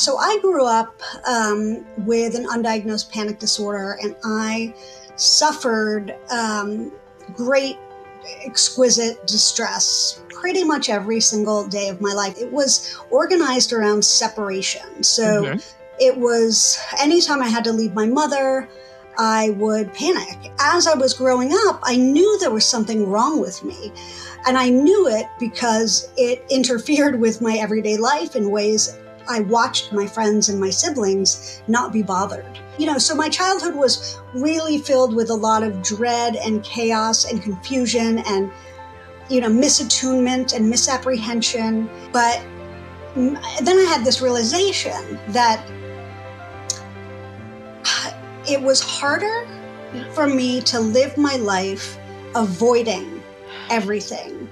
So I grew up um, with an undiagnosed panic disorder, and I suffered um, great, exquisite distress pretty much every single day of my life. It was organized around separation. So mm-hmm. it was anytime I had to leave my mother, I would panic. As I was growing up, I knew there was something wrong with me. And I knew it because it interfered with my everyday life in ways I watched my friends and my siblings not be bothered. You know, so my childhood was really filled with a lot of dread and chaos and confusion and, you know, misattunement and misapprehension. But then I had this realization that it was harder for me to live my life avoiding everything.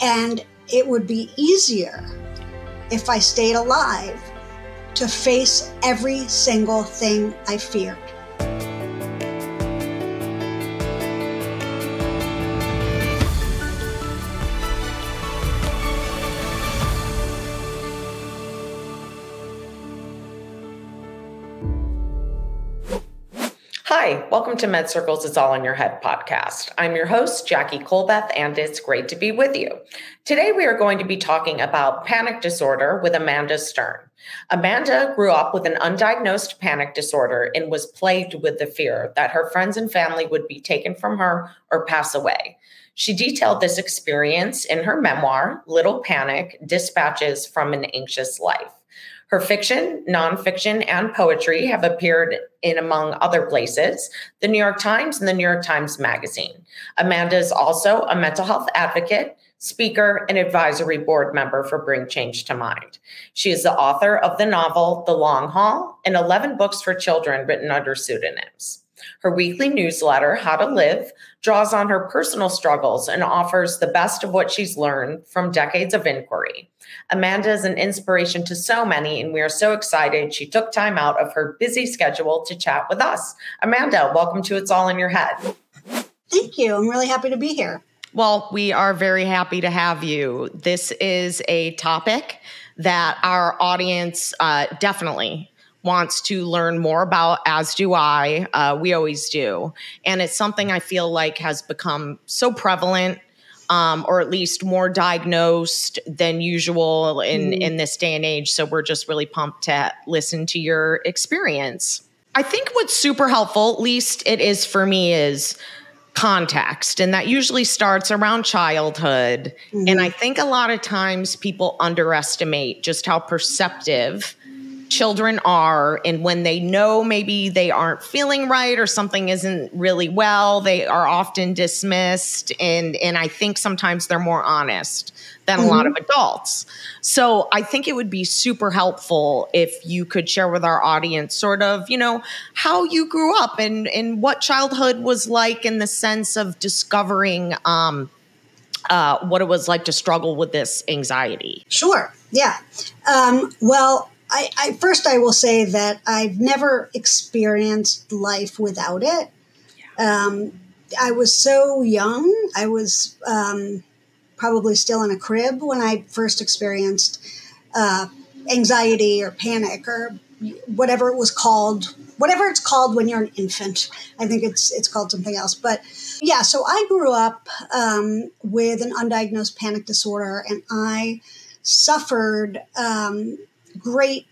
And it would be easier if I stayed alive to face every single thing I feared. Hi, welcome to MedCircle's It's All in Your Head podcast. I'm your host, Jackie Colbeth, and it's great to be with you. Today, we are going to be talking about panic disorder with Amanda Stern. Amanda grew up with an undiagnosed panic disorder and was plagued with the fear that her friends and family would be taken from her or pass away. She detailed this experience in her memoir, Little Panic Dispatches from an Anxious Life. Her fiction, nonfiction, and poetry have appeared in, among other places, the New York Times and the New York Times Magazine. Amanda is also a mental health advocate, speaker, and advisory board member for Bring Change to Mind. She is the author of the novel The Long Haul and 11 books for children written under pseudonyms. Her weekly newsletter, How to Live, draws on her personal struggles and offers the best of what she's learned from decades of inquiry. Amanda is an inspiration to so many, and we are so excited she took time out of her busy schedule to chat with us. Amanda, welcome to It's All in Your Head. Thank you. I'm really happy to be here. Well, we are very happy to have you. This is a topic that our audience uh, definitely wants to learn more about, as do I. Uh, we always do. And it's something I feel like has become so prevalent. Um, or at least more diagnosed than usual in, mm. in this day and age. So we're just really pumped to listen to your experience. I think what's super helpful, at least it is for me, is context. And that usually starts around childhood. Mm. And I think a lot of times people underestimate just how perceptive children are and when they know maybe they aren't feeling right or something isn't really well they are often dismissed and and i think sometimes they're more honest than mm-hmm. a lot of mm-hmm. adults so i think it would be super helpful if you could share with our audience sort of you know how you grew up and and what childhood was like in the sense of discovering um uh, what it was like to struggle with this anxiety. Sure. Yeah. Um, well, I, I first I will say that I've never experienced life without it. Um, I was so young. I was um, probably still in a crib when I first experienced uh, anxiety or panic or whatever it was called. Whatever it's called when you're an infant, I think it's it's called something else. But yeah, so I grew up um, with an undiagnosed panic disorder, and I suffered um, great,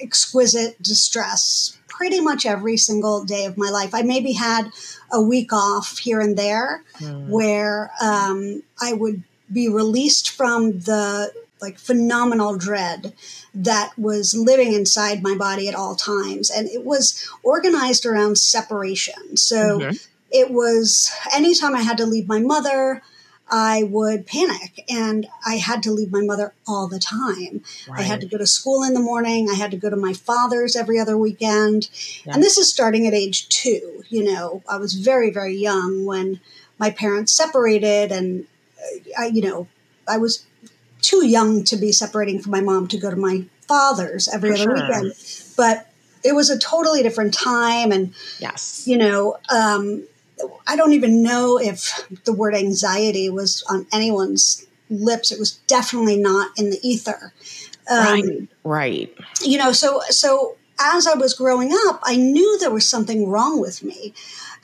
exquisite distress pretty much every single day of my life. I maybe had a week off here and there mm. where um, I would be released from the like phenomenal dread that was living inside my body at all times. And it was organized around separation. So mm-hmm. it was anytime I had to leave my mother, I would panic and I had to leave my mother all the time. Right. I had to go to school in the morning. I had to go to my father's every other weekend. Yeah. And this is starting at age two. You know, I was very, very young when my parents separated and, uh, I, you know, I was too young to be separating from my mom to go to my father's every For other sure. weekend. But it was a totally different time. And, yes, you know, um, I don't even know if the word anxiety was on anyone's lips. It was definitely not in the ether. Um, right. Right. You know, so so as I was growing up, I knew there was something wrong with me.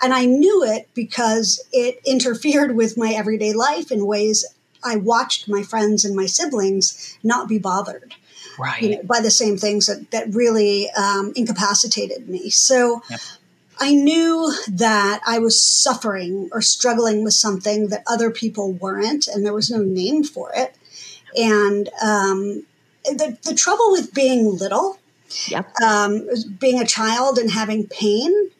And I knew it because it interfered with my everyday life in ways I watched my friends and my siblings not be bothered Right. you know, by the same things that, that really um, incapacitated me. So Yep. I knew that I was suffering or struggling with something that other people weren't, and there was no name for it. And um, the, the trouble with being little, Yep. um, being a child and having pain,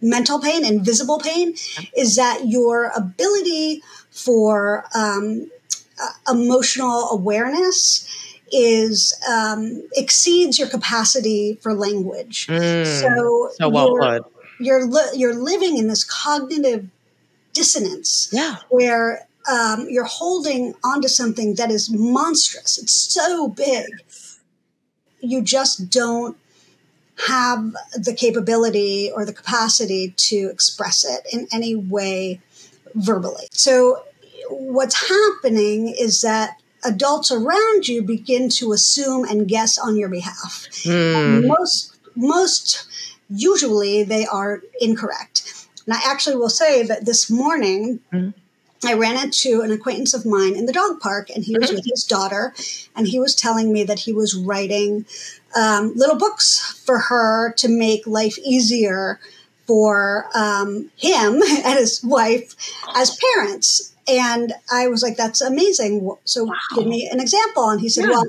mental pain and visible pain, is that your ability for um, uh, emotional awareness is um, exceeds your capacity for language. Mm, So, so well you're, put. you're li- you're living in this cognitive dissonance Yeah. where um, you're holding onto something that is monstrous. It's so big. You just don't have the capability or the capacity to express it in any way verbally. So, what's happening is that adults around you begin to assume and guess on your behalf. Mm, Most, most usually, they are incorrect. And I actually will say that this morning, Mhm. I ran into an acquaintance of mine in the dog park, and he was Mhm. with his daughter, and he was telling me that he was writing um, little books for her to make life easier for um, him and his wife as parents. And I was like, "That's amazing." So, give me an example. And he said, Yeah. "Well."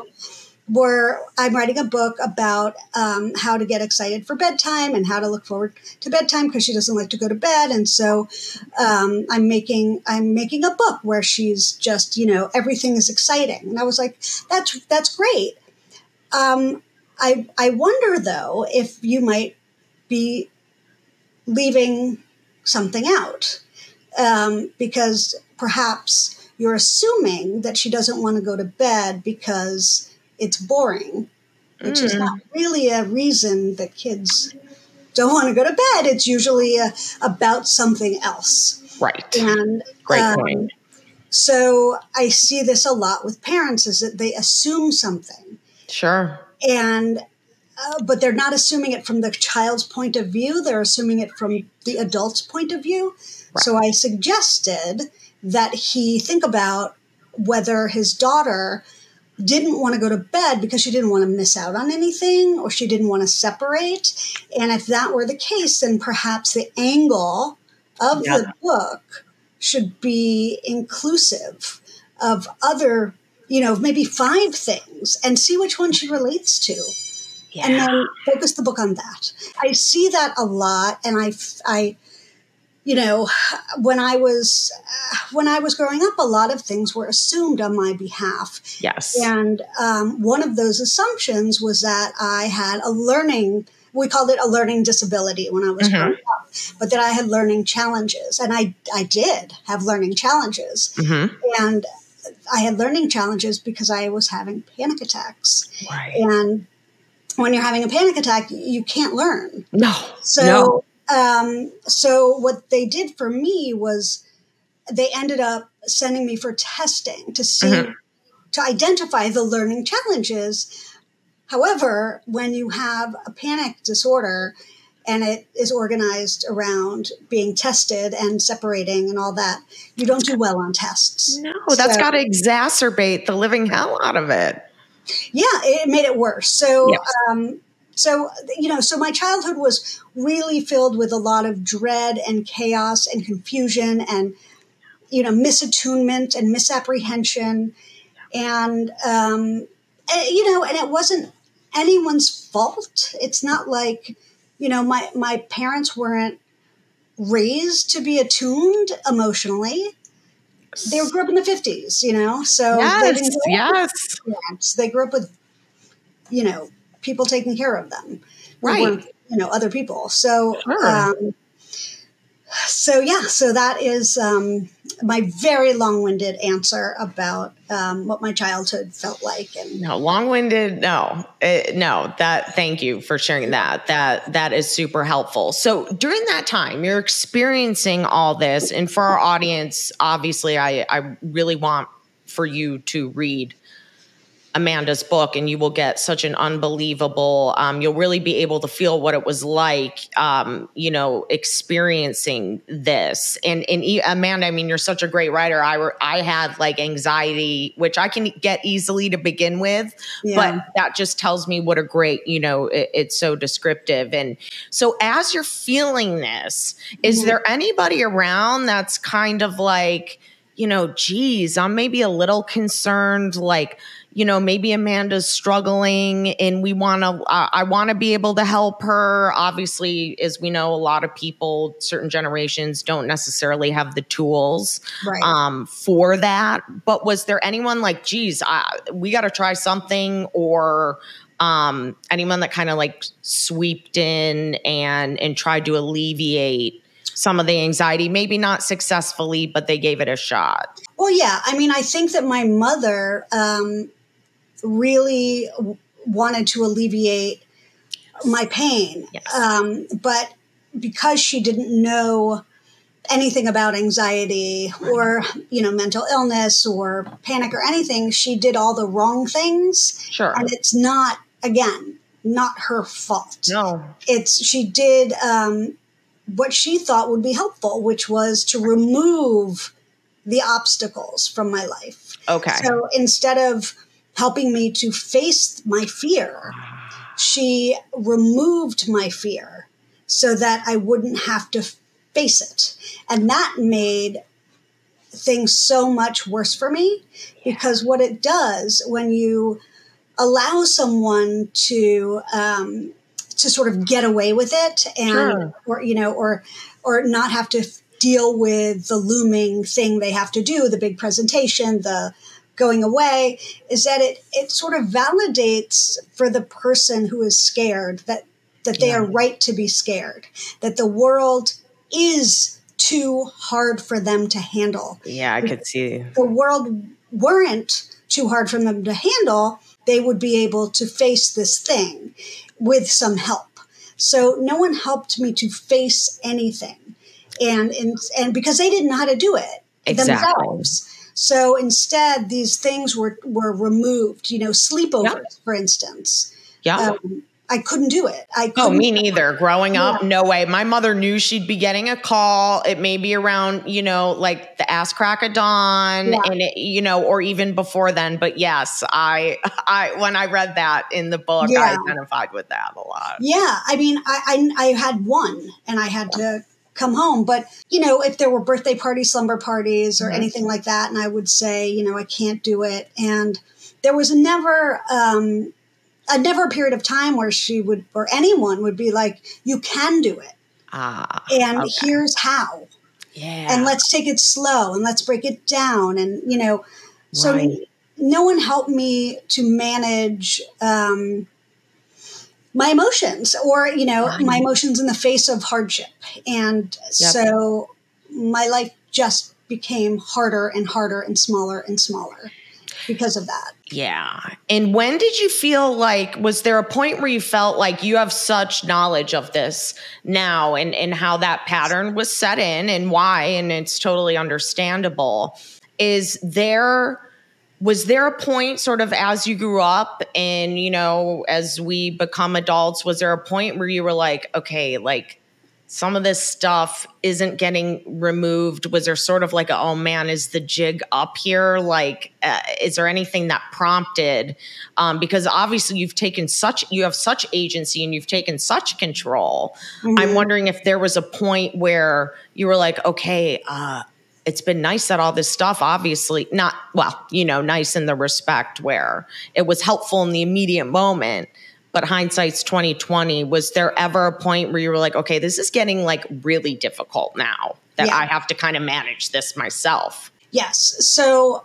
Where I'm writing a book about um, how to get excited for bedtime and how to look forward to bedtime because she doesn't like to go to bed, and so um, I'm making I'm making a book where she's just you know everything is exciting, and I was like, that's that's great. Um, I I wonder though if you might be leaving something out um, because perhaps you're assuming that she doesn't want to go to bed because it's boring, which is Mm. not really a reason that kids don't want to go to bed. It's usually a, about something else. right. And Great um, point. So I see this a lot with parents is that they assume something Sure. and uh, but they're not assuming it from the child's point of view they're assuming it from the adult's point of view. So i suggested that he think about whether his daughter didn't want to go to bed because she didn't want to miss out on anything or she didn't want to separate. And if that were the case then perhaps the angle of Yeah. the book should be inclusive of other you know maybe five things and see which one she relates to Yeah. and then focus the book on that. I see that a lot, and I, I, you know, when I was uh, when I was growing up, a lot of things were assumed on my behalf, yes. and um, one of those assumptions was that I had a learning. We called it a learning disability when I was Mhm. growing up, but that I had learning challenges, and I I did have learning challenges, hmm and I had learning challenges because I was having panic attacks. Right. And when you're having a panic attack, you can't learn. No. So, No. um, so what they did for me was they ended up sending me for testing to see Mhm. to identify the learning challenges. However, when you have a panic disorder and it is organized around being tested and separating and all that, you don't do well on tests. No, that's So- got to exacerbate the living hell out of it. Yeah it made it worse. So Yes. um so you know so my childhood was really filled with a lot of dread and chaos and confusion and you know misattunement and misapprehension. And um and, you know and it wasn't anyone's fault. It's not like you know my my parents weren't raised to be attuned emotionally they grew up in the 50s you know so they yes. didn't Yes. parents. They grew up with, you know, people taking care of them, Right. You know, other people. So, Sure. um, so yeah, so that is um, my very long-winded answer about um, what my childhood felt like, and No, long-winded. No, Uh, no. That. Thank you for sharing that. That that is super helpful. So during that time, you're experiencing all this, and for our audience, obviously, I I really want for you to read Amanda's book, and you will get such an unbelievable. Um, you'll really be able to feel what it was like, um, you know, experiencing this. And and Amanda, I mean, you're such a great writer. I I had like anxiety, which I can get easily to begin with, yeah. but that just tells me what a great, you know, it, it's so descriptive. And so, as you're feeling this, is mm-hmm. there anybody around that's kind of like, you know, geez, I'm maybe a little concerned, like you know, maybe Amanda's struggling and we want to, uh, I want to be able to help her. Obviously, as we know, a lot of people, certain generations don't necessarily have the tools right. um, for that. But was there anyone like, geez, I, we got to try something or, um, anyone that kind of like swept in and and tried to alleviate some of the anxiety maybe not successfully but they gave it a shot. Well yeah i mean i think that my mother um, really wanted to alleviate my pain. Yes. Um, but because she didn't know anything about anxiety or you know mental illness or panic or anything she did all the wrong things. Sure. And it's not again not her fault. No. It's she did um, what she thought would be helpful which was to remove the obstacles from my life okay so instead of helping me to face my fear. She removed my fear so that I wouldn't have to face it. And that made things so much worse for me because what it does when you allow someone to um, to sort of get away with it and sure. or you know or or not have to deal with the looming thing they have to do the big presentation the going away is that it it sort of validates for the person who is scared that that they yeah. are right to be scared that the world is too hard for them to handle yeah i could see if the world weren't too hard for them to handle they would be able to face this thing with some help so no one helped me to face anything and and, and because they didn't know how to do it exactly. themselves so instead, these things were were removed. You know, sleepovers, yeah. for instance. Yeah. Um, I couldn't do it. I couldn't. oh, me neither. Growing yeah. up, no way. My mother knew she'd be getting a call. It may be around, you know, like the ass crack of dawn, yeah. and it, you know, or even before then. But yes, I, I when I read that in the book, yeah. I identified with that a lot. Yeah, I mean, I, I, I had one, and I had to come home. But, you know, if there were birthday parties, slumber parties, or mm-hmm. anything like that, and I would say, you know, I can't do it. And there was never, um, a never a period of time where she would, or anyone would be like, you can do it. Ah, and okay. here's how. Yeah. And let's take it slow and let's break it down. And, you know, so right. no one helped me to manage, um, my emotions or you know right. my emotions in the face of hardship and yep. so my life just became harder and harder and smaller and smaller because of that yeah. And when did you feel like was there a point where you felt like you have such knowledge of this now and and how that pattern was set in and why and it's totally understandable is there was there a point sort of as you grew up and you know as we become adults was there a point where you were like okay like some of this stuff isn't getting removed. Was there sort of like a, oh man is the jig up here? Like uh, is there anything that prompted? Um, because obviously you've taken such you have such agency and you've taken such control. Mm-hmm. i'm wondering if there was a point where you were like okay uh, it's been nice that all this stuff obviously not well you know nice in the respect where it was helpful in the immediate moment but hindsight's 2020 was there ever a point where you were like okay this is getting like really difficult now that yeah. i have to kind of manage this myself yes so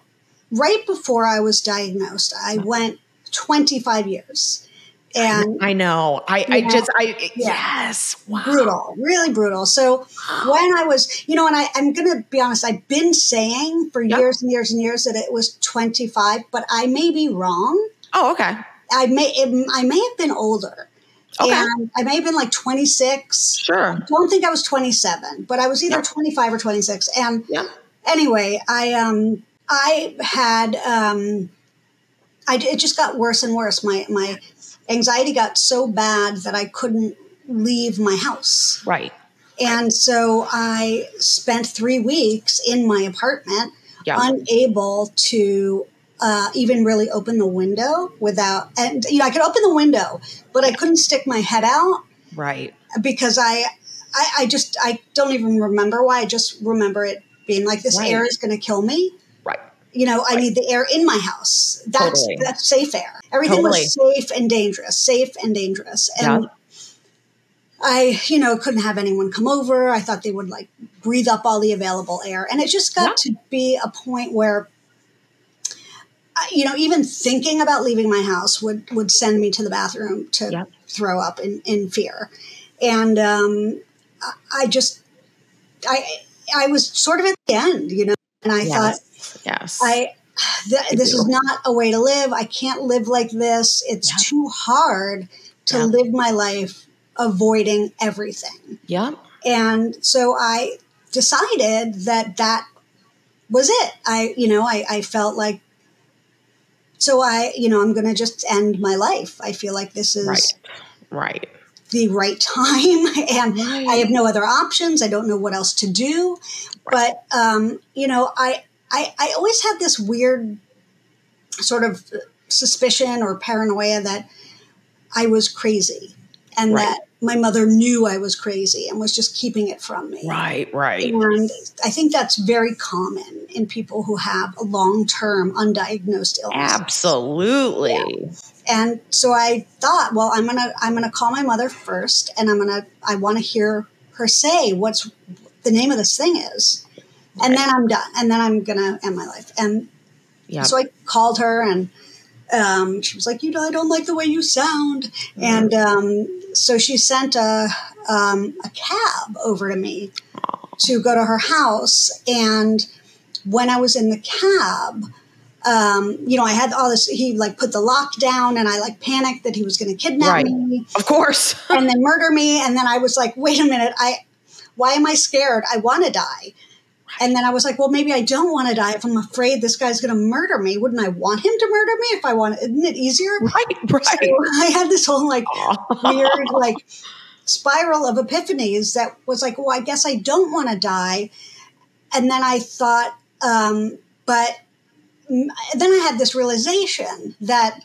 right before i was diagnosed i uh-huh. went 25 years and I know. I, I just, I, yeah, yes. Wow. Brutal, really brutal. So when I was, you know, and I, I'm going to be honest, I've been saying for yep. years and years and years that it was 25, but I may be wrong. Oh, okay. I may, it, I may have been older. Okay. And I may have been like 26. Sure. I don't think I was 27, but I was either yep. 25 or 26. And yep. anyway, I, um, I had, um, I, it just got worse and worse. My my anxiety got so bad that I couldn't leave my house. Right. And so I spent three weeks in my apartment, Yeah. unable to uh, even really open the window without, and you know, I could open the window, but I couldn't stick my head out Right. because I, I, I just, I don't even remember why. I just remember it being like, this Right. air is going to kill me. Right. You know, I need the air in my house. That's Totally. that's safe air. Everything was safe and dangerous, safe and dangerous. And Yeah. I, you know, couldn't have anyone come over. I thought they would like breathe up all the available air. And it just got to be a point where you know, even thinking about leaving my house would would send me to the bathroom to Yep. throw up in, in fear. And um, I, just, I, I was sort of at the end, you know, and I thought, Yes. Yes. I th- this do. is not a way to live. I can't live like this. It's Yeah. too hard to Yeah. live my life avoiding everything. Yeah. And so I decided that that was it. I, you know, I, I felt like, so I, you know, I'm going to just end my life. I feel like this is Right. Right. the right time and Right. I have no other options. I don't know what else to do. But um, you know, I, I I always had this weird sort of suspicion or paranoia that I was crazy and Right. that my mother knew I was crazy and was just keeping it from me. Right. Right. And I think that's very common in people who have a long term undiagnosed illness. Absolutely. And so I thought, well, I'm gonna I'm gonna call my mother first, and I'm gonna I want to hear her say what's the name of this thing is, and then I'm done, and then I'm gonna end my life. And Yep. so I called her, and um, she was like, "You know, I don't like the way you sound," and um, so she sent a um, a cab over to me to go to her house, and when I was in the cab um, you know, I had all this. He like put the lock down, and I like panicked that he was going to kidnap Right. me of course. and then murder me. And then I was like, wait a minute, I, why am I scared? I want to die. And then I was like, well, maybe I don't want to die. If I'm afraid this guy's going to murder me, wouldn't I want him to murder me? If I want, isn't it easier? right. Right. So I had this whole like weird like spiral of epiphanies that was like, well, I guess I don't want to die. And then I thought, um, but then I had this realization that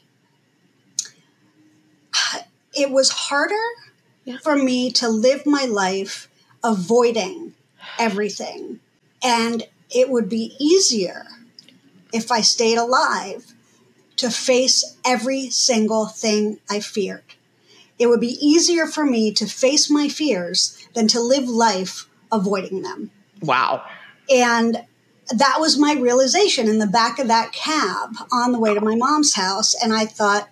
it was harder Yeah. for me to live my life avoiding everything. And it would be easier if I stayed alive to face every single thing I feared. It would be easier for me to face my fears than to live life avoiding them. Wow. And that was my realization in the back of that cab on the way to my mom's house. And I thought,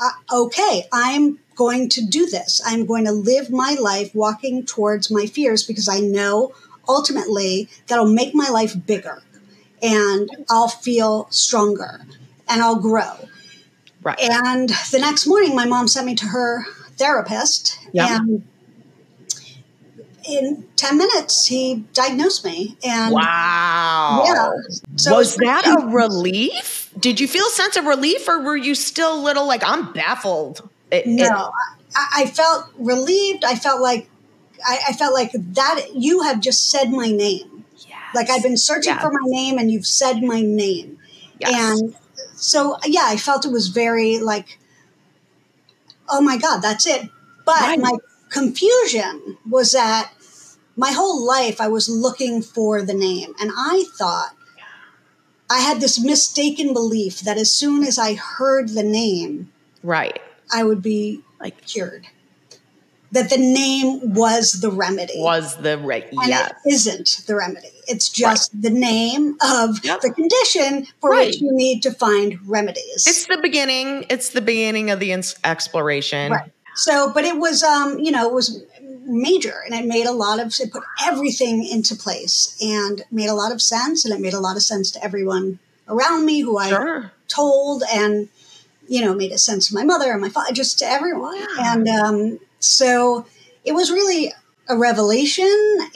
uh, okay, I'm going to do this. I'm going to live my life walking towards my fears because I know ultimately that'll make my life bigger and I'll feel stronger and I'll grow. Right. And the next morning, my mom sent me to her therapist. Yeah. And in 10 minutes, he diagnosed me. And wow. yeah. So was that a relief? Did you feel a sense of relief or were you still a little like, I'm baffled? It- it- No, I, I felt relieved. I felt like I, I felt like that you have just said my name. yes. Like I've been searching Yeah. for my name, and you've said my name. Yes. And so, yeah, I felt it was very like, oh my God, that's it. But Right. my confusion was that my whole life I was looking for the name, and I thought I had this mistaken belief that as soon as I heard the name, right. I would be Like cured. That the name was the remedy. was the right. and Yes. it isn't the remedy. It's just the name of Yep. the condition for Right. which you need to find remedies. It's the beginning. It's the beginning of the ins- exploration. Right. so, but it was, um, you know, it was major and it made a lot of, it put everything into place and made a lot of sense. And it made a lot of sense to everyone around me who I Sure. told and you know made a sense to my mother and my father just to everyone Yeah. and um, so it was really a revelation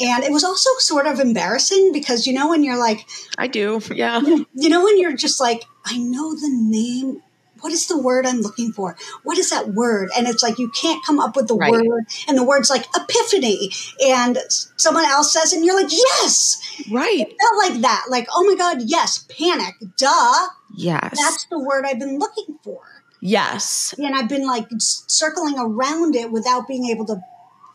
and it was also sort of embarrassing because you know when you're like I do. Yeah. you know when you're just like I know the name. What is the word I'm looking for? What is that word? And it's like you can't come up with the Right. word, and the word's like epiphany, and someone else says, and you're like, yes, Right. felt like that. Like, oh my god, yes, panic, duh. Yes. That's the word I've been looking for, yes. and I've been like circling around it without being able to,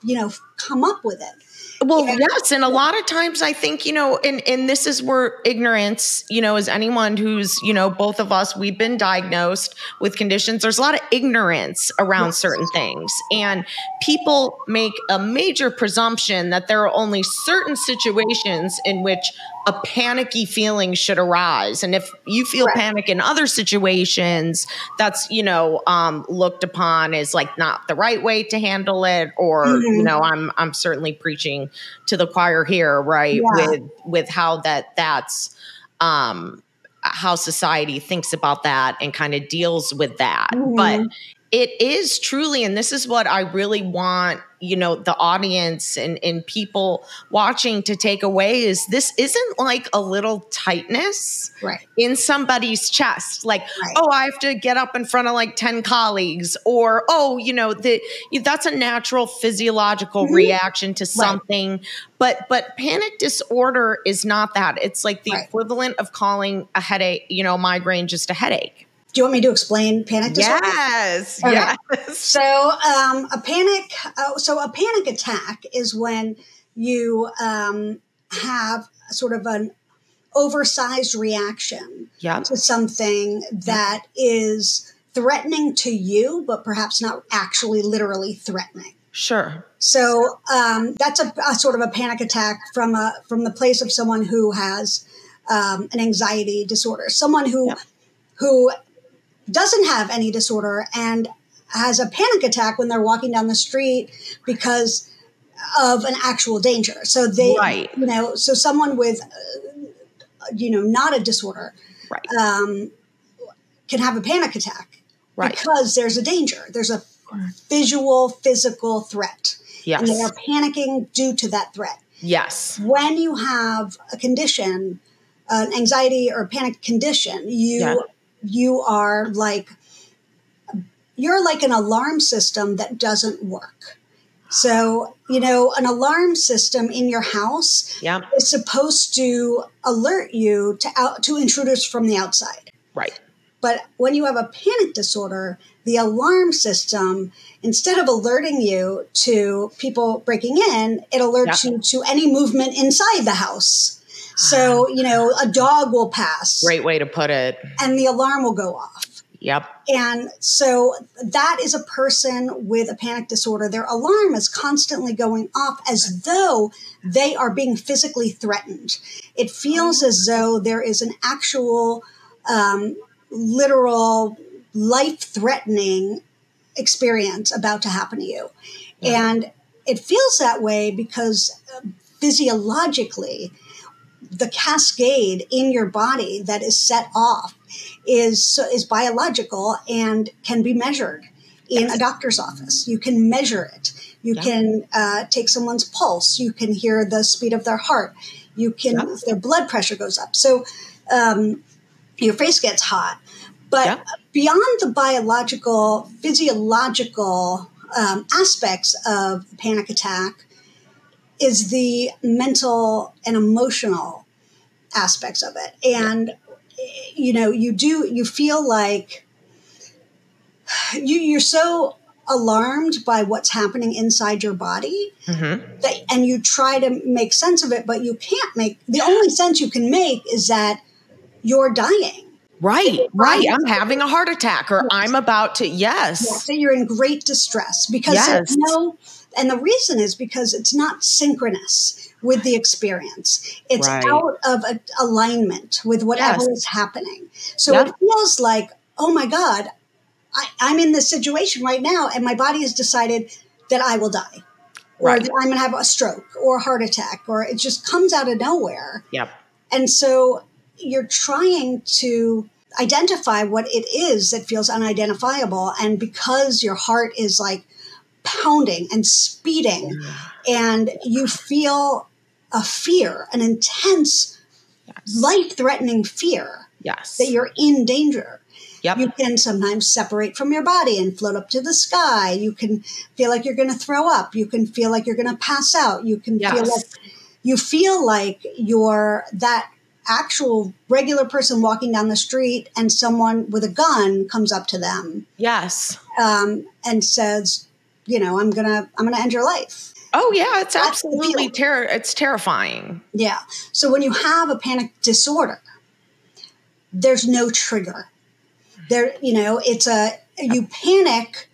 you know, come up with it. Well, Yeah. yes, and a lot of times I think you know, and and this is where ignorance, you know, as anyone who's you know, both of us, we've been diagnosed with conditions. There's a lot of ignorance around Yes. certain things, and people make a major presumption that there are only certain situations in which a panicky feeling should arise, and if you feel Right. panic in other situations, that's you know um, looked upon as like not the right way to handle it, or you Mhm. know, I'm I'm certainly preaching to the choir here, right? Yeah. With with how that that's um how society thinks about that and kind of deals with that. But Mhm. It is truly, and this is what I really want, you know, the audience and, and people watching to take away is this isn't like a little tightness Right. in somebody's chest like Right. oh i have to get up in front of like 10 colleagues or oh you know the, that's a natural physiological Mhm. reaction to something but but panic disorder is not that it's like the Right. equivalent of calling a headache you know migraine just a headache Do you want me to explain panic disorder? yes Okay. yes So, um, a panic. Uh, so, a panic attack is when you um, have sort of an oversized reaction yeah to something that is threatening to you, but perhaps not actually literally threatening. sure So um, that's a, a sort of a panic attack from a from the place of someone who has um, an anxiety disorder, someone who Yep. who doesn't have any disorder and has a panic attack when they're walking down the street because of an actual danger. So they, Right. you know, so someone with, uh, you know, not a disorder right um, can have a panic attack right because there's a danger. There's a visual, physical threat yes and they are panicking due to that threat. yes When you have a condition, an anxiety or panic condition, you Yeah. You are like you're like an alarm system that doesn't work. So, you know, an alarm system in your house yeah is supposed to alert you to out to intruders from the outside. right But when you have a panic disorder, the alarm system, instead of alerting you to people breaking in, it alerts you to any movement inside the house. So, you know, a dog will pass great way to put it and the alarm will go off. yep And so that is a person with a panic disorder. Their alarm is constantly going off as though they are being physically threatened. It feels as though there is an actual, um, literal, life threatening experience about to happen to you. And it feels that way because uh, physiologically, the cascade in your body that is set off is is biological and can be measured in Yes. a doctor's office. You can measure it. You Yeah. can uh, take someone's pulse. You can hear the speed of their heart. You can Yeah. if their blood pressure goes up. So um, your face gets hot. But Yeah. beyond the biological, physiological um, aspects of the panic attack is the mental and emotional aspects of it. And you know, you do you feel like you you're so alarmed by what's happening inside your body hmm that and you try to make sense of it, but you can't make the only sense you can make is that you're dying. Right, right. I'm having a heart attack or I'm about to, yes. Yes, that you're in great distress because Yes. there's no, and the reason is because it's not synchronous with the experience. It's Right. out of a, alignment with whatever Yes. is happening. So Yeah. it feels like, oh my God, I, I'm in this situation right now, and my body has decided that I will die, or Right. that I'm going to have a stroke or a heart attack, or it just comes out of nowhere. Yep. And so you're trying to identify what it is that feels unidentifiable. And because your heart is like pounding and speeding, and you feel a fear, an intense, Yes. life threatening fear, Yes. that you're in danger. Yep. You can sometimes separate from your body and float up to the sky. You can feel like you're going to throw up. You can feel like you're going to pass out. You can feel like you feel like you're that actual regular person walking down the street and someone with a gun comes up to them yes. um, and says, you know, I'm gonna I'm gonna end your life. Oh yeah, it's That's absolutely terror. It's terrifying. Yeah. So when you have a panic disorder, there's no trigger. There, you know, it's a you panic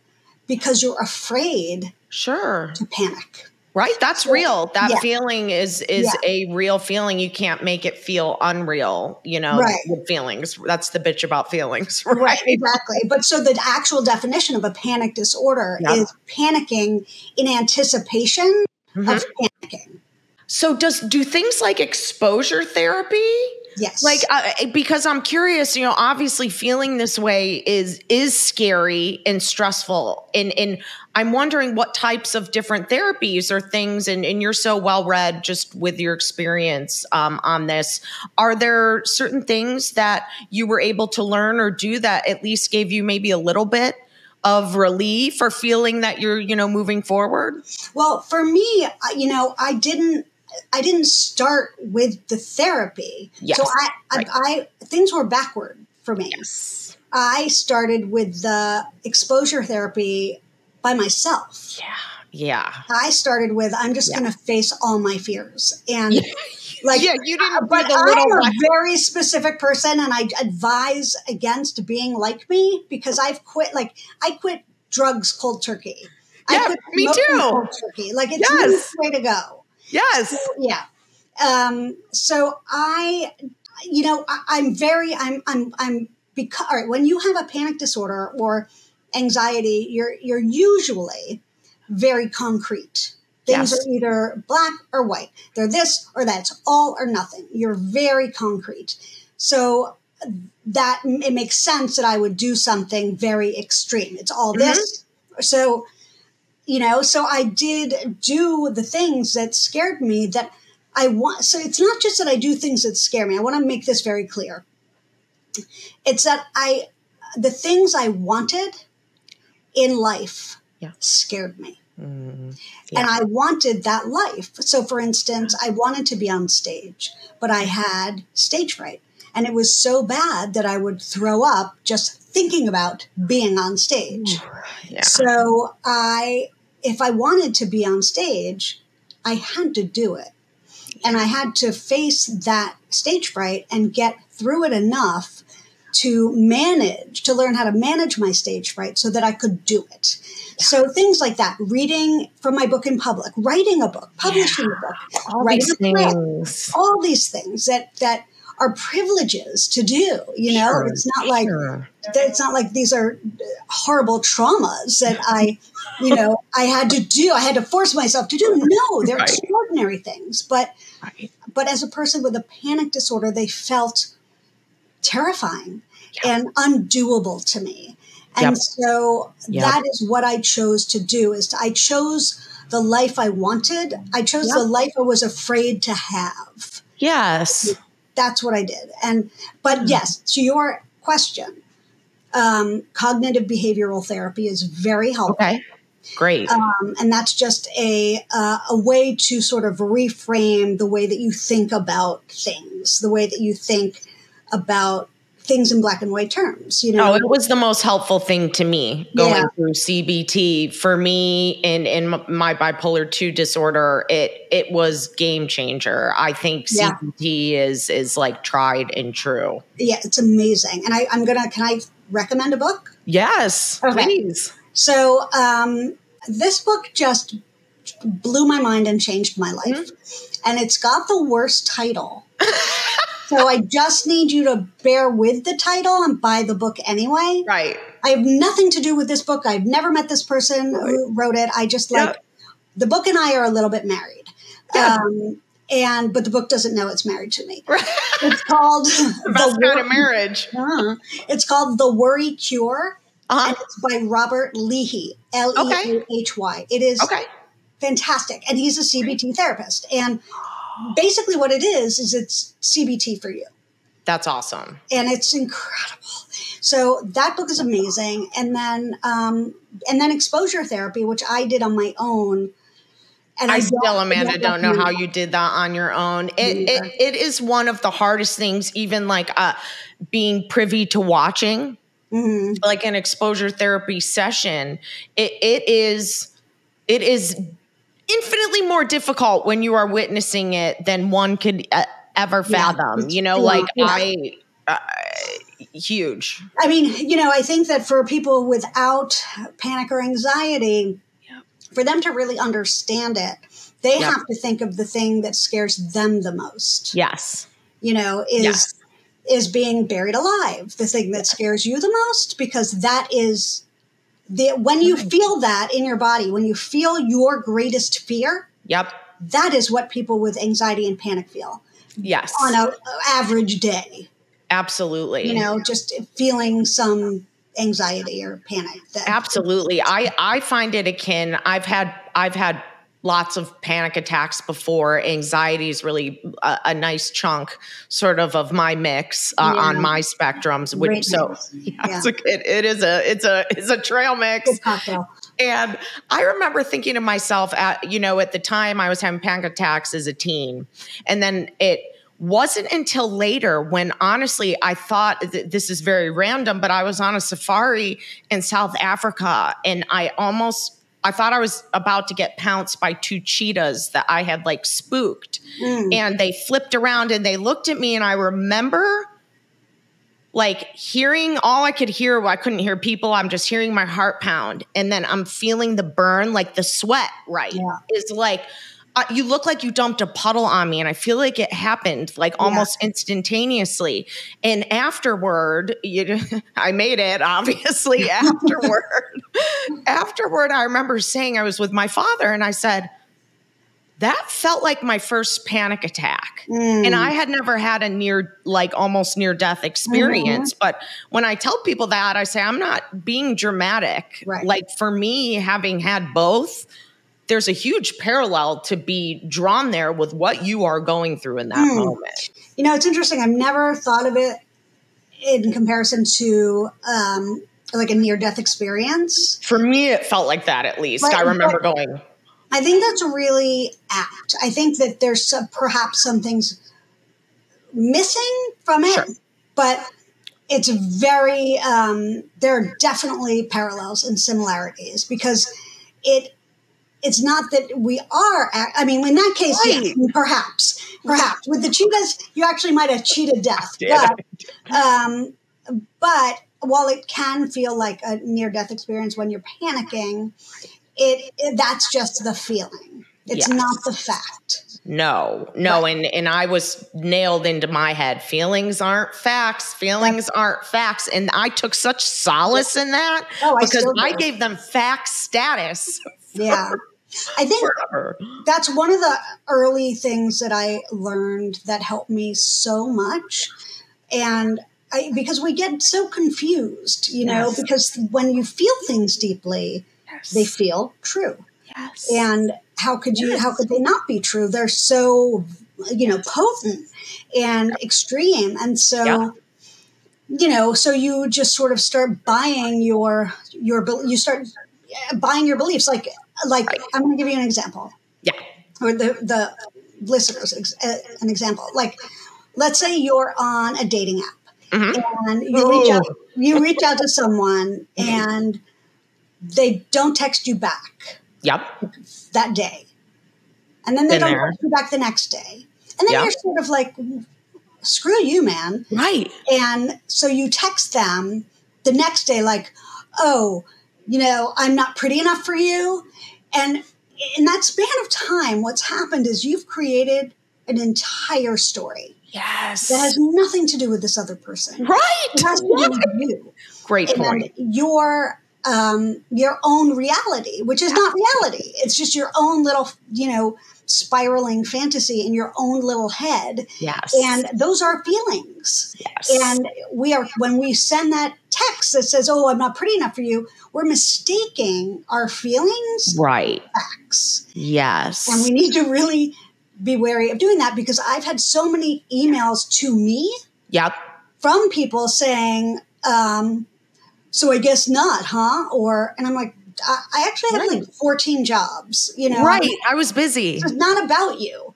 because you're afraid Sure. to panic. Right? That's real. That yeah. feeling is is Yeah. a real feeling. You can't make it feel unreal, you know, Right. with feelings. That's the bitch about feelings, Right, right? exactly. But so the actual definition of a panic disorder Yeah. is panicking in anticipation Mhm. of panicking. So does do things like exposure therapy Yes. like uh, because i'm curious you know obviously feeling this way is is scary and stressful and and i'm wondering what types of different therapies or things and, and you're so well read just with your experience um, on this are there certain things that you were able to learn or do that at least gave you maybe a little bit of relief or feeling that you're you know moving forward Well, for me, you know, I didn't. I didn't start with the therapy, Yes, so I, right. I, I things were backward for me. yes I started with the exposure therapy by myself. yeah yeah I started with I'm just Yeah. going to face all my fears and like yeah you didn't do but I'm a very specific person, and I advise against being like me because I've quit. Like I quit drugs cold turkey. I Yeah, quit me too. Cold turkey. Like it's Yes. the way to go. Yes Yeah. Um, so I, you know, I, I'm very, I'm, I'm, I'm because all right, when you have a panic disorder or anxiety, you're you're usually very concrete. Things Yes. are either black or white. They're this or that. It's all or nothing. You're very concrete. So that it makes sense that I would do something very extreme. It's all this. So, you know, so I did do the things that scared me that I want. So it's not just that I do things that scare me. I want to make this very clear. It's that I, the things I wanted in life Yeah. scared me. Mm, And I wanted that life. So, for instance, I wanted to be on stage, but I had stage fright. And it was so bad that I would throw up just thinking about being on stage. yeah. So, I, if I wanted to be on stage, I had to do it. And I had to face that stage fright and get through it enough to manage, to learn how to manage my stage fright so that I could do it. So things like that, reading from my book in public, writing a book, publishing a book, all writing these a play, all these things that that are privileges to do. You know, Sure, it's not like sure. it's not like these are horrible traumas that I, you know, I had to do. I had to force myself to do. No, they're Right. extraordinary things. But Right. but as a person with a panic disorder, they felt terrifying Yeah. and undoable to me. And Yep. so Yep. that is what I chose to do is I chose the life I wanted. I chose Yep. the life I was afraid to have. Yes. That's what I did. And but Hmm. yes, to your question, um, cognitive behavioral therapy is very helpful. Okay. Great. Um, and that's just a uh, a way to sort of reframe the way that you think about things, the way that you think about things in black and white terms. You know, No, it was the most helpful thing to me going Yeah. through CBT. For me, in in my bipolar two disorder, it it was game changer. I think Yeah. CBT is is like tried and true. yeah, it's amazing. And I, I'm gonna can I recommend a book? Yes, Okay. please. So um, this book just blew my mind and changed my life, Mm-hmm. and it's got the worst title. so I just need you to bear with the title and buy the book anyway. Right. I have nothing to do with this book. I've never met this person who wrote it. I just like Yeah. the book and I are a little bit married. Yeah. Um, and but the book doesn't know it's married to me. Right. It's called the best kind of marriage. Uh, it's called The Worry Cure, Uh-huh. and it's by Robert Leahy. L E A H Y. It is Okay. fantastic, and he's a CBT therapist. And basically, what it is is it's CBT for you. That's awesome. And it's incredible. So that book is amazing. And then um, and then exposure therapy, which I did on my own. And I, I still, Amanda, don't know how you did that on your own. It, it, it is one of the hardest things, even like uh, being privy to watching, mm-hmm. like an exposure therapy session. It, it is, it is infinitely more difficult when you are witnessing it than one could uh, ever fathom. Yeah. You know, yeah. like yeah. I, uh, huge. I mean, you know, I think that for people without panic or anxiety, for them to really understand it, they yep. have to think of the thing that scares them the most. Yes. You know, is yes. is being buried alive the thing that scares you the most because that is the when you feel that in your body, when you feel your greatest fear, yep. That is what people with anxiety and panic feel. Yes. On an average day. Absolutely. You know, just feeling some anxiety or panic. Absolutely. I I find it akin I've had I've had lots of panic attacks before. Anxiety is really a, a nice chunk, sort of, of my mix uh, yeah. on my spectrums. Which, so yeah, yeah. It's a, it, it is a it's a it's a trail mix. And I remember thinking to myself, at you know, at the time I was having panic attacks as a teen, and then it wasn't until later when honestly I thought th- this is very random, but I was on a safari in South Africa and I almost I thought I was about to get pounced by two cheetahs that I had like spooked. Mm. And they flipped around and they looked at me and I remember like hearing all I could hear, well, I couldn't hear people. I'm just hearing my heart pound. And then I'm feeling the burn, like the sweat, right? Yeah. Is like uh, you look like you dumped a puddle on me and i feel like it happened like almost yeah. instantaneously and afterward you, i made it obviously afterward afterward i remember saying i was with my father and i said that felt like my first panic attack mm. and i had never had a near like almost near death experience mm-hmm. but when i tell people that i say i'm not being dramatic right. like for me having had both there's a huge parallel to be drawn there with what you are going through in that mm. moment. You know, it's interesting. I've never thought of it in comparison to um, like a near death experience. For me, it felt like that at least. But, I remember going. I think that's really apt. I think that there's some, perhaps some things missing from it, sure. but it's very, um, there are definitely parallels and similarities because it it's not that we are. I mean, in that case, right. yes, perhaps, perhaps with the cheetahs, you actually might have cheated death. But, um, but while it can feel like a near death experience when you're panicking, it, it that's just the feeling. It's yes. not the fact. No, no, and and I was nailed into my head. Feelings aren't facts. Feelings aren't facts, and I took such solace in that oh, because I, I gave them fact status. Yeah, I think forever. that's one of the early things that I learned that helped me so much. And I, because we get so confused, you know, yes. because when you feel things deeply, yes. they feel true. Yes. And how could you, yes. how could they not be true? They're so, you know, potent and extreme. And so, yeah. you know, so you just sort of start buying your, your, you start buying your beliefs. Like like I'm going to give you an example. Yeah. Or the the listeners uh, an example. Like let's say you're on a dating app mm-hmm. and you reach out you reach out to someone and they don't text you back. Yep. That day. And then they Been don't there. text you back the next day. And then yep. you're sort of like screw you, man. Right. And so you text them the next day like, "Oh, you know, I'm not pretty enough for you. And in that span of time, what's happened is you've created an entire story. Yes. That has nothing to do with this other person. Right. It has to do with you. Great and point. Your um, your own reality, which is not reality. It's just your own little, you know, spiraling fantasy in your own little head. Yes. And those are feelings. Yes. And we are, when we send that text that says, oh, I'm not pretty enough for you, we're mistaking our feelings. Right. Facts. Yes. And we need to really be wary of doing that because I've had so many emails to me Yep. From people saying, um, so I guess not, huh? Or, and I'm like, I, actually had Right. like 14 jobs, you know? Right. I was busy. It's not about you.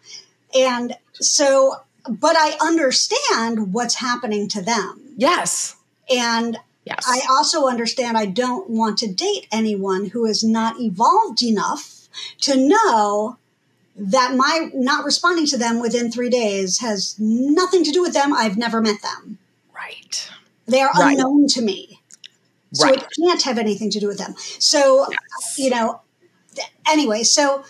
And so, but I understand what's happening to them. Yes. And Yes. I also understand I don't want to date anyone who is not evolved enough to know that my not responding to them within three days has nothing to do with them. I've never met them. right. They are Right. unknown to me. So Right. it can't have anything to do with them. So, Yes. you know, anyway, so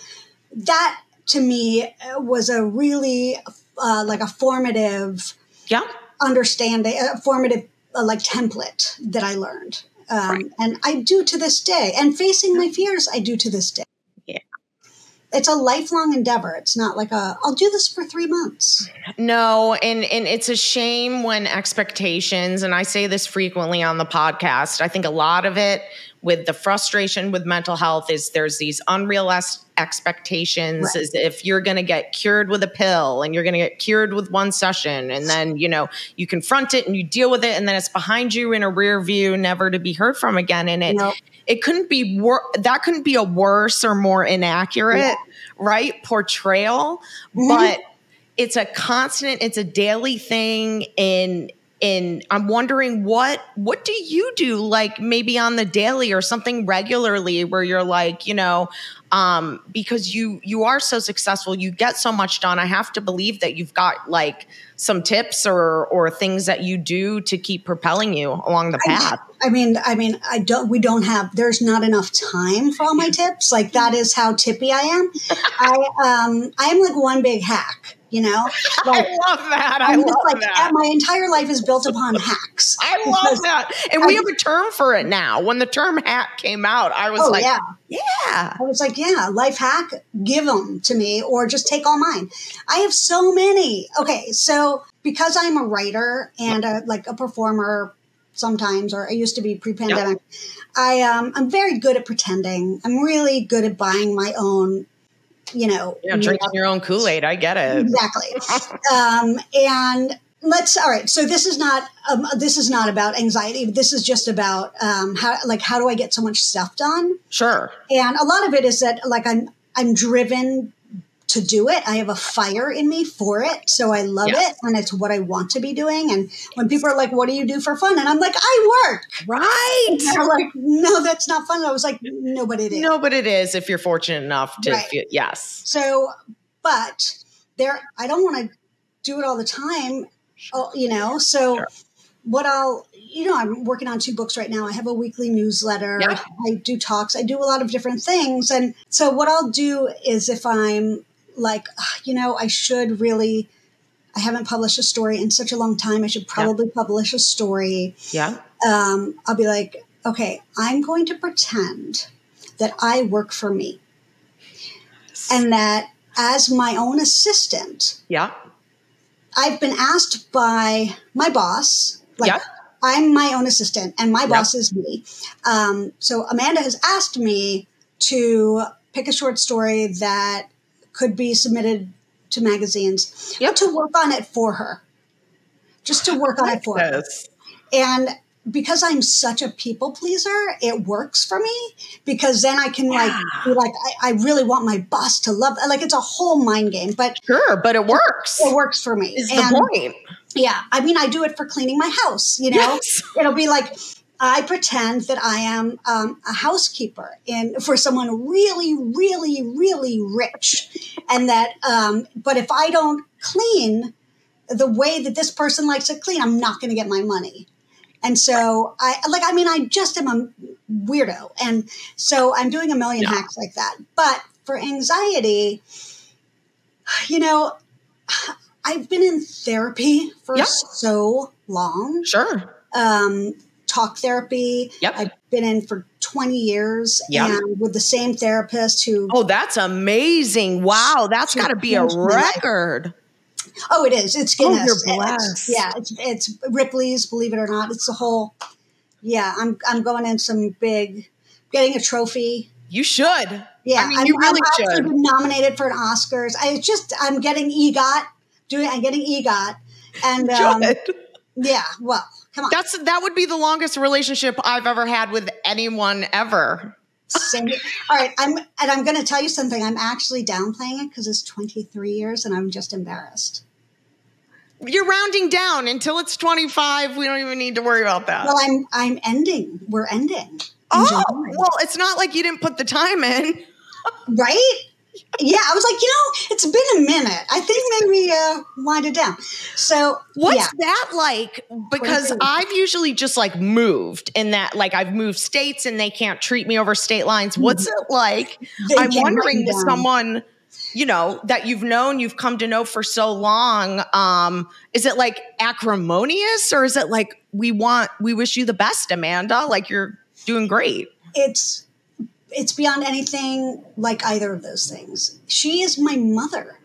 that to me uh, was a really uh, like a formative Yeah. understanding, a formative uh, like template that I learned. Um, Right. And I do to this day. And facing my fears, I do to this day. Yeah. It's a lifelong endeavor. It's not like a, I'll do this for three months. No, and and it's a shame when expectations, and I say this frequently on the podcast. I think a lot of it with the frustration with mental health is there's these unrealistic expectations Right. as if you're going to get cured with a pill and you're going to get cured with one session and then you know you confront it and you deal with it and then it's behind you in a rear view never to be heard from again and it Nope. it couldn't be wor- that couldn't be a worse or more inaccurate Yeah. right portrayal Mhm. but it's a constant it's a daily thing in in i'm wondering what what do you do like maybe on the daily or something regularly where you're like you know um because you you are so successful you get so much done i have to believe that you've got like some tips or or things that you do to keep propelling you along the path I mean, I mean, I don't. We don't have. There's not enough time for all my tips. Like that is how tippy I am. I um, I am like one big hack. You know, like i love that i I'm love like that my entire life is built upon hacks. I love that. And we have a term for it now. When the term hack came out, I was Oh like, yeah, yeah. I was like, yeah, life hack, give them to me or just take all mine. I have so many. Okay, so because I'm a writer and a, like a performer sometimes, or I used to be pre-pandemic, I um, I'm very good at pretending. I'm really good at buying my own, you know, Yeah, drinking your own Kool Aid. I get it. exactly. um, and let's all right. So this is not um, this is not about anxiety. This is just about um, how like how do I get so much stuff done? Sure. and a lot of it is that like i'm i'm driven to do it. I have a fire in me for it. So i love Yes. it and it's what i want to be doing. And when people are like what do you do for fun? And i'm like i work. Right. and they're like no that's not fun. I was like no but it is. No, but it is if you're fortunate enough to Right. feel, yes. so but there i don't want to do it all the time oh, you know? So Sure. what i'll you know i'm working on two books right now. I have a weekly newsletter. Yeah. i do talks. I do a lot of different things. And so what i'll do is if i'm like "Ah, you know i should really i haven't published a story in such a long time i should probably publish a story Yeah. um, i'll be like okay i'm going to pretend that i work for me and that as my own assistant Yeah. I've been asked by my boss, like Yeah. I'm my own assistant and my Yeah. boss is me. Um, so Amanda has asked me to pick a short story that could be submitted to magazines, Yep. to work on it for her, just to work on it for her. Yes. And because I'm such a people pleaser, it works for me because then I can like be like, I, I really want my boss to love. Like it's a whole mind game, but Sure, but it works. it works for me. Is And- the point. yeah, I mean, I do it for cleaning my house. You know, Yes. it'll be like I pretend that I am um, a housekeeper and for someone really, really, really rich, and that. Um, but if I don't clean the way that this person likes to clean, I'm not going to get my money. And so I like. I mean, I just am a weirdo, and so I'm doing a million Yeah. hacks like that. But for anxiety, you know, I've been in therapy for Yeah. so long. Sure. Um, talk therapy. Yep. I've been in for 20 years Yep. and with the same therapist who, Oh, that's amazing. Wow. that's got to be a changed my life. record. oh, it is. It's Oh, Guinness. you're It's- yeah. It's, it's Ripley's, believe it or not. It's the whole, yeah, I'm, I'm going in some big, getting a trophy. You should. Yeah. I mean, I'm, you really I'm should. been nominated for an Oscars. I just I'm getting EGOT, doing, I'm getting EGOT. And, um, Yeah, well, come on. That's that would be the longest relationship I've ever had with anyone ever. Same. All right, I'm and I'm going to tell you something. I'm actually downplaying it because it's 23 years, and I'm just embarrassed. You're rounding down until it's 25. We don't even need to worry about that. Well, I'm I'm ending. We're ending. Oh, July. well, it's not like you didn't put the time in, right? Yeah, I was like, you know, it's been a minute. I think maybe uh, wind it down. So, what's yeah. that like? Because I've usually just like moved in that, like I've moved states and they can't treat me over state lines. What's it like? They I'm wondering to someone, you know, that you've known, you've come to know for so long. Um, is it like acrimonious or is it like we want, we wish you the best, Amanda? Like you're doing great. It's it's beyond anything like either of those things. She is my mother.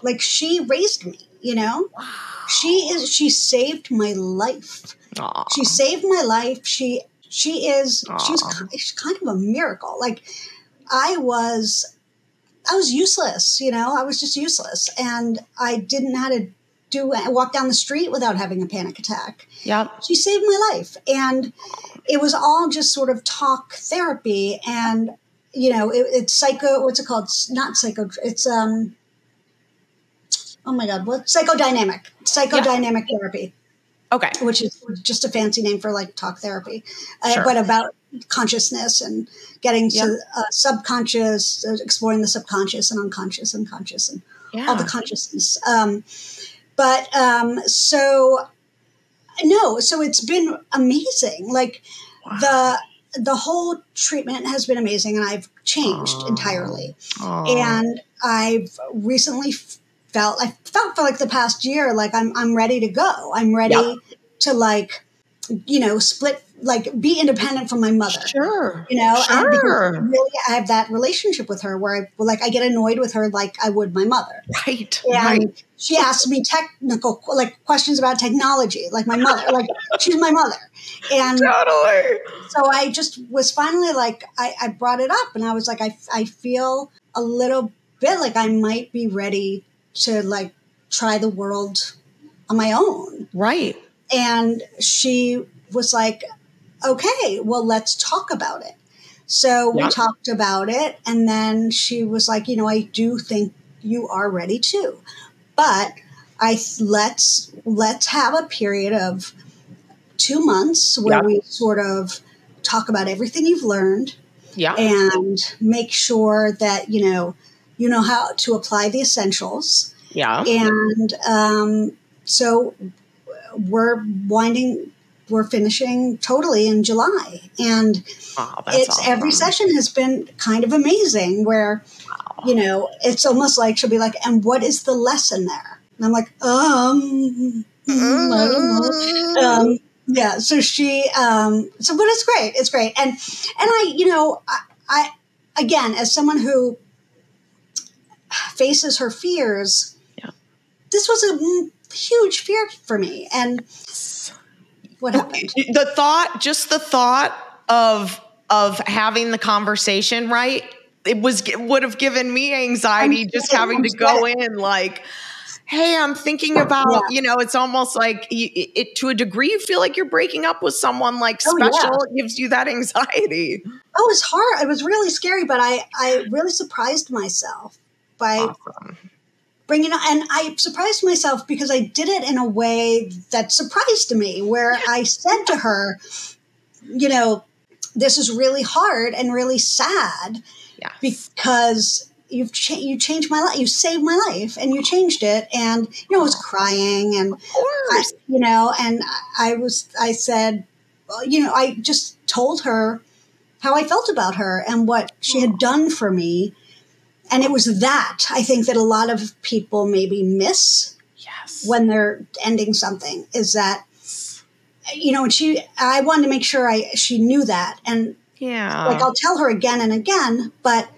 Like she raised me, you know? Wow. She is she saved my life. Aww. She saved my life. She she is Aww. she's she's kind of a miracle. Like I was I was useless, you know, I was just useless and I didn't know how to do walk down the street without having a panic attack. Yeah. She saved my life. And it was all just sort of talk therapy and you know it, it's psycho what's it called it's not psycho it's um oh my god what psychodynamic psychodynamic yeah. therapy okay which is just a fancy name for like talk therapy uh, sure. uh, but about consciousness and getting yep. to uh, subconscious uh, exploring the subconscious and unconscious and conscious and yeah. all the consciousness um, but um, so no, so it's been amazing. Like wow. the the whole treatment has been amazing, and I've changed entirely. And I've recently felt I felt for like the past year like I'm I'm ready to go. I'm ready yep. to like you know split like be independent from my mother. Sure. You know, sure. really I have that relationship with her where I like I get annoyed with her like I would my mother. Right. And right. she asks me technical like questions about technology, like my mother. like she's my mother. And totally. So I just was finally like I, I brought it up and I was like, I I feel a little bit like I might be ready to like try the world on my own. Right. And she was like, okay, well, let's talk about it. So we talked about it. And then she was like, you know, I do think you are ready too. But I let's let's have a period of two months where we sort of talk about everything you've learned. Yeah. And make sure that, you know, you know how to apply the essentials. Yeah. And um, so we're winding we're finishing totally in July. And oh, it's awesome. every session has been kind of amazing where, wow. you know, it's almost like she'll be like, and what is the lesson there? And I'm like, um, mm. Um, yeah. So she, um, so, but it's great. It's great. And, and I, you know, I, I again, as someone who faces her fears, yeah. this was a huge fear for me. And, what happened? The thought, just the thought of of having the conversation, right? It was it would have given me anxiety I'm just having to go in like hey i'm thinking about yeah. you know it's almost like it, it, to a degree you feel like you're breaking up with someone like special oh, yeah. it gives you that anxiety oh it was hard it was really scary but i i really surprised myself by awesome bringing and I surprised myself because I did it in a way that surprised me, where I said to her, you know, this is really hard and really sad yes. because you've cha- you changed my life, you saved my life, and you changed it. And you know, I was crying, and I, you know, and I was, I said, well, you know, I just told her how I felt about her and what she had done for me and it was that I think that a lot of people maybe miss yes. when they're ending something is that you know, and she I wanted to make sure I she knew that and yeah, like I'll tell her again and again, but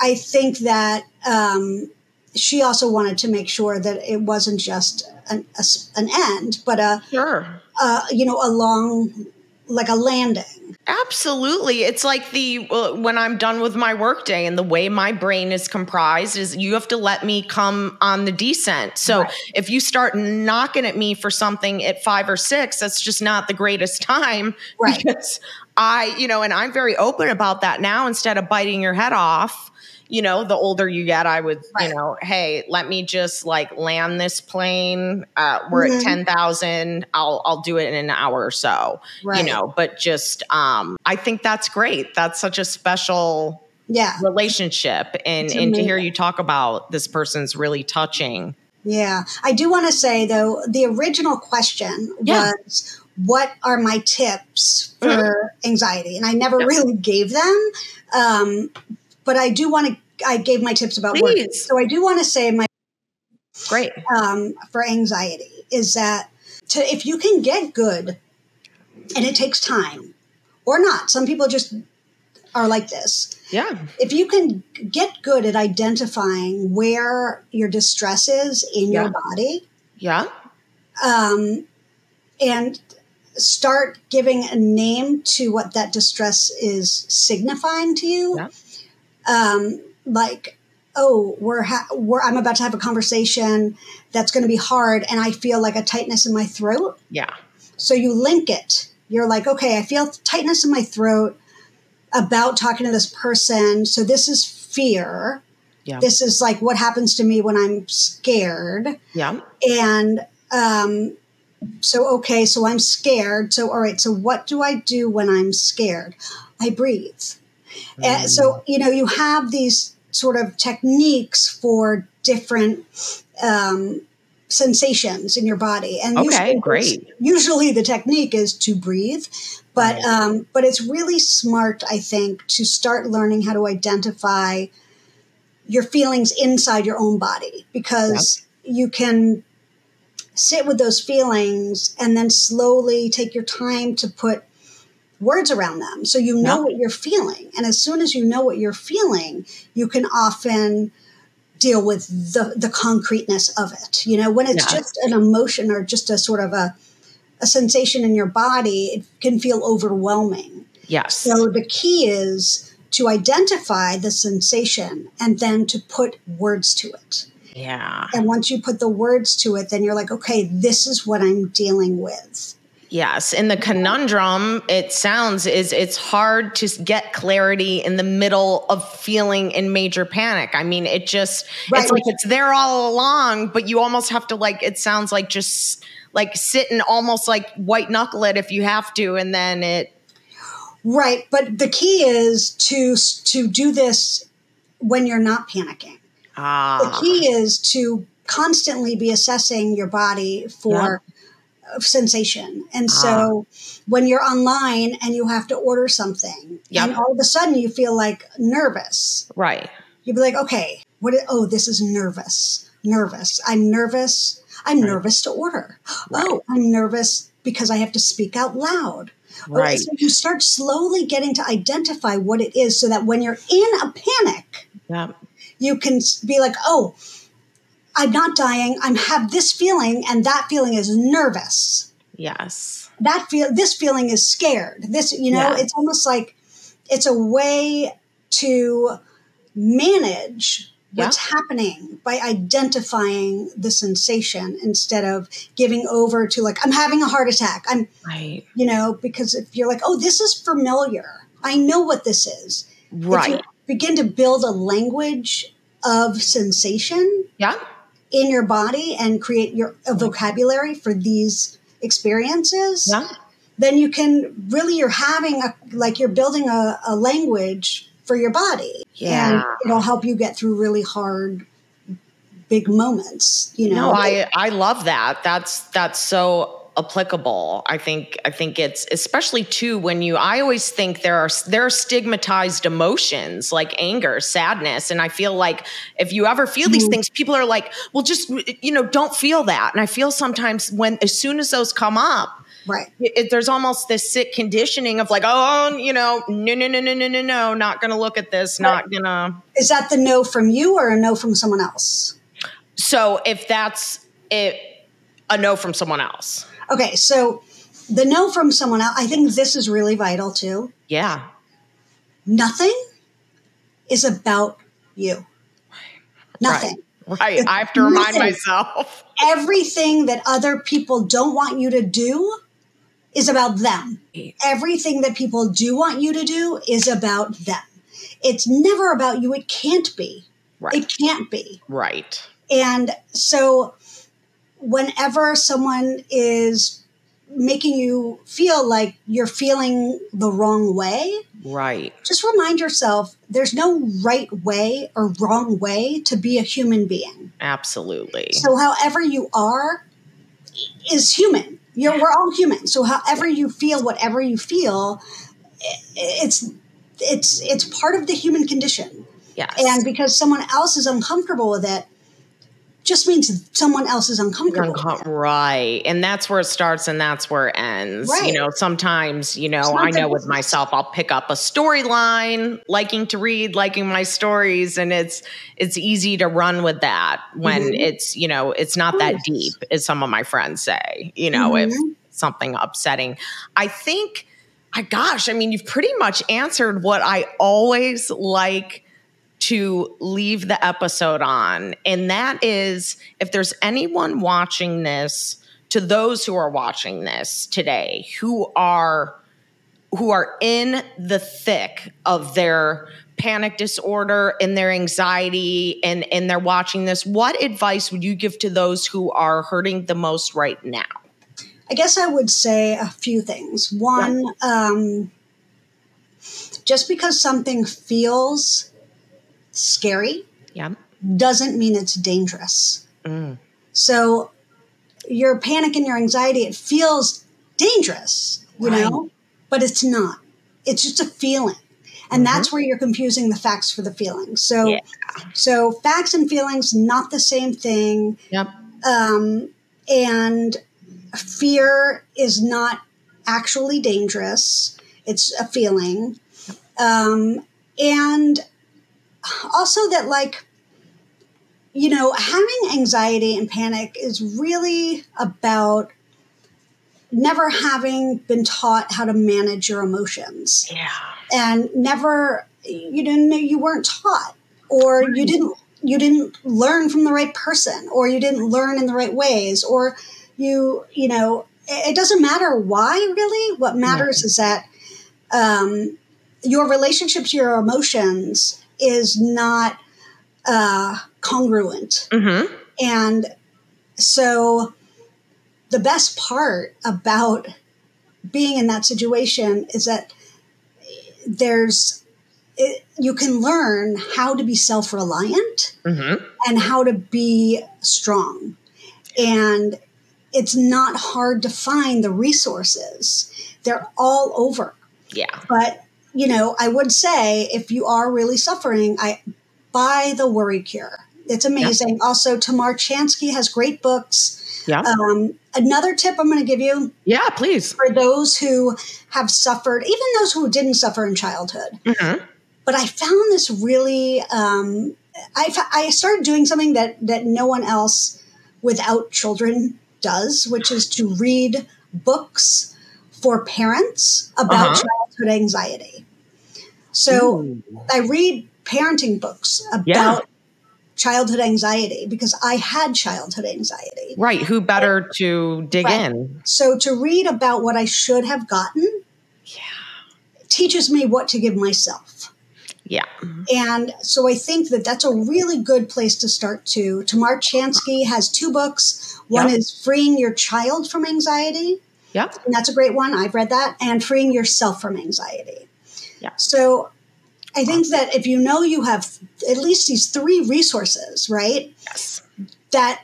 I think that um, she also wanted to make sure that it wasn't just an, a, an end, but a sure, uh, you know, a long like a landing. Absolutely. It's like the uh, when I'm done with my workday and the way my brain is comprised is you have to let me come on the descent. So right. if you start knocking at me for something at 5 or 6, that's just not the greatest time right. because I, you know, and I'm very open about that now instead of biting your head off you know, the older you get, I would, right. you know, hey, let me just like land this plane. Uh, we're mm-hmm. at 10,000. I'll, I'll do it in an hour or so, right. you know, but just, um, I think that's great. That's such a special yeah. relationship. And, and to hear you talk about this person's really touching. Yeah. I do want to say though, the original question yeah. was, what are my tips for mm-hmm. anxiety? And I never really gave them. Um, but I do want to. I gave my tips about Please. work, so I do want to say my great um, for anxiety is that to if you can get good, and it takes time, or not. Some people just are like this. Yeah. If you can get good at identifying where your distress is in yeah. your body. Yeah. Um, and start giving a name to what that distress is signifying to you. Yeah um, like, oh, we're, ha- we're I'm about to have a conversation that's going to be hard, and I feel like a tightness in my throat. Yeah. So you link it. You're like, okay, I feel tightness in my throat about talking to this person. So this is fear. Yeah. This is like what happens to me when I'm scared. Yeah. And um, so, okay, so I'm scared. So, all right, so what do I do when I'm scared? I breathe. Mm. And so, you know, you have these sort of techniques for different um, sensations in your body. And okay, usually, great. Usually, the technique is to breathe, but right. um, but it's really smart, I think, to start learning how to identify your feelings inside your own body because yep. you can sit with those feelings and then slowly take your time to put words around them. So you know what you're feeling. And as soon as you know what you're feeling you can often deal with the the concreteness of it. You know when it's yes. just an emotion or just a sort of a a sensation in your body it can feel overwhelming. Yes. So the key is to identify the sensation and then to put words to it. Yeah. And once you put the words to it then you're like okay this is what i'm dealing with Yes, and the conundrum it sounds is it's hard to get clarity in the middle of feeling in major panic. I mean, it just right. it's like it's there all along, but you almost have to like it sounds like just like sit and almost like white knuckle it if you have to and then it Right, but the key is to to do this when you're not panicking. Ah. The key is to constantly be assessing your body for of sensation. And ah. so when you're online and you have to order something, yep. and all of a sudden you feel like nervous. Right. You'd be like, okay, what? Is, oh, this is nervous. Nervous. I'm nervous. I'm right. nervous to order. Right. Oh, I'm nervous because I have to speak out loud. Right. so you start slowly getting to identify what it is so that when you're in a panic, yep. you can be like, oh, I'm not dying. I'm have this feeling, and that feeling is nervous. Yes. That feel this feeling is scared. This, you know, yeah. it's almost like it's a way to manage what's happening by identifying the sensation instead of giving over to like I'm having a heart attack. I'm right. You know, because if you're like, oh, this is familiar. I know what this is. Right. begin to build a language of sensation. Yeah in your body and create your a vocabulary for these experiences, yeah. then you can really you're having a like you're building a, a language for your body. Yeah. And it'll help you get through really hard big moments, you know. No, I I love that. That's that's so applicable. I think I think it's especially too when you I always think there are there are stigmatized emotions like anger, sadness and I feel like if you ever feel these mm-hmm. things people are like, "Well just you know, don't feel that." And I feel sometimes when as soon as those come up, Right. It, there's almost this sick conditioning of like, oh, you know, no, no, no, no, no, no, no, not going to look at this, right. not going to. Is that the no from you or a no from someone else? So if that's it, a no from someone else. Okay, so the no from someone else, I think this is really vital too. Yeah. Nothing is about you. Nothing. Right. right. I have to remind Nothing. myself. Everything that other people don't want you to do is about them. Everything that people do want you to do is about them. It's never about you. It can't be. Right. It can't be. Right. And so whenever someone is making you feel like you're feeling the wrong way, right. Just remind yourself there's no right way or wrong way to be a human being. Absolutely. So however you are is human. You're, we're all human. So however you feel, whatever you feel, it's it's it's part of the human condition. Yes. And because someone else is uncomfortable with it, just means someone else is uncomfortable. Uncom- right. And that's where it starts and that's where it ends. Right. You know, sometimes, you know, I know with myself, I'll pick up a storyline, liking to read, liking my stories, and it's it's easy to run with that when mm-hmm. it's, you know, it's not that deep, as some of my friends say, you know, mm-hmm. if something upsetting. I think I gosh, I mean, you've pretty much answered what I always like to leave the episode on. And that is if there's anyone watching this, to those who are watching this today who are who are in the thick of their panic disorder and their anxiety and and they're watching this what advice would you give to those who are hurting the most right now? I guess i would say a few things. One um, just because something feels scary yeah. doesn't mean it's dangerous. Mm. So your panic and your anxiety, it feels dangerous, you right. know, but it's not. It's just a feeling. And mm-hmm. that's where you're confusing the facts for the feelings. So, yeah. so facts and feelings not the same thing. Yep. Um, and fear is not actually dangerous. It's a feeling. Um, and also that like you know having anxiety and panic is really about never having been taught how to manage your emotions. Yeah. And never you didn't know you weren't taught or you didn't you didn't learn from the right person or you didn't learn in the right ways or you you know it doesn't matter why really. What matters is that um, your relationship to your emotions is not uh, congruent. Mm-hmm. And so the best part about being in that situation is that there's it, you can learn how to be self-reliant mm-hmm. and how to be strong and it's not hard to find the resources they're all over yeah but you know, I would say if you are really suffering, I buy the Worry Cure. It's amazing. Also, Tamar Chansky has great books. Yeah. Um, another tip I'm going to give you. Yeah, please. For those who have suffered, even those who didn't suffer in childhood. Mm-hmm. But I found this really. Um, I, I started doing something that that no one else without children does, which is to read books for parents about uh-huh. childhood anxiety. So Ooh. I read parenting books about yeah. childhood anxiety because I had childhood anxiety. Right. Who better to dig right. in? So to read about what I should have gotten yeah. teaches me what to give myself. Yeah. And so I think that that's a really good place to start too. Tamar Chansky has two books. One yep. is Freeing Your Child from Anxiety. Yeah. And that's a great one. I've read that. And Freeing Yourself from Anxiety. Yeah. So I think that if you know you have at least these three resources, right? Yes. That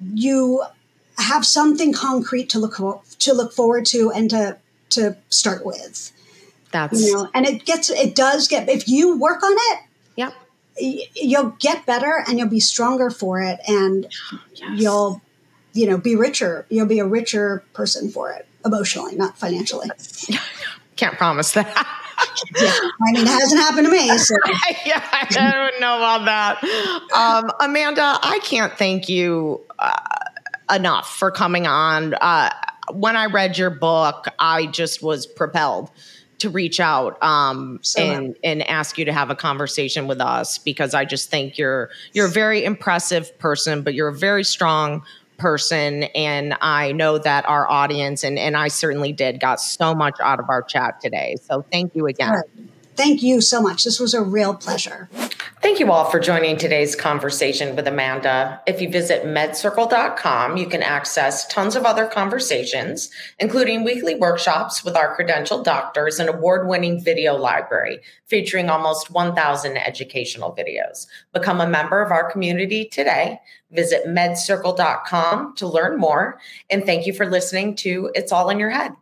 you have something concrete to look to look forward to and to to start with. That's you know, and it gets it does get if you work on it. Yeah. You'll get better and you'll be stronger for it and oh, yes. you'll you know be richer. You'll be a richer person for it emotionally, not financially. Can't promise that. yeah, I mean, it hasn't happened to me. So. yeah, I don't know about that. Um, Amanda, I can't thank you uh, enough for coming on. Uh, when I read your book, I just was propelled to reach out um, so and and ask you to have a conversation with us because I just think you're you're a very impressive person, but you're a very strong person and i know that our audience and, and i certainly did got so much out of our chat today. So thank you again Thank you so much. This was a real pleasure. Thank you all for joining today's conversation with Amanda. If you visit medcircle.com, you can access tons of other conversations, including weekly workshops with our credentialed doctors and award winning video library featuring almost 1,000 educational videos. Become a member of our community today. Visit medcircle.com to learn more. And thank you for listening to It's All in Your Head.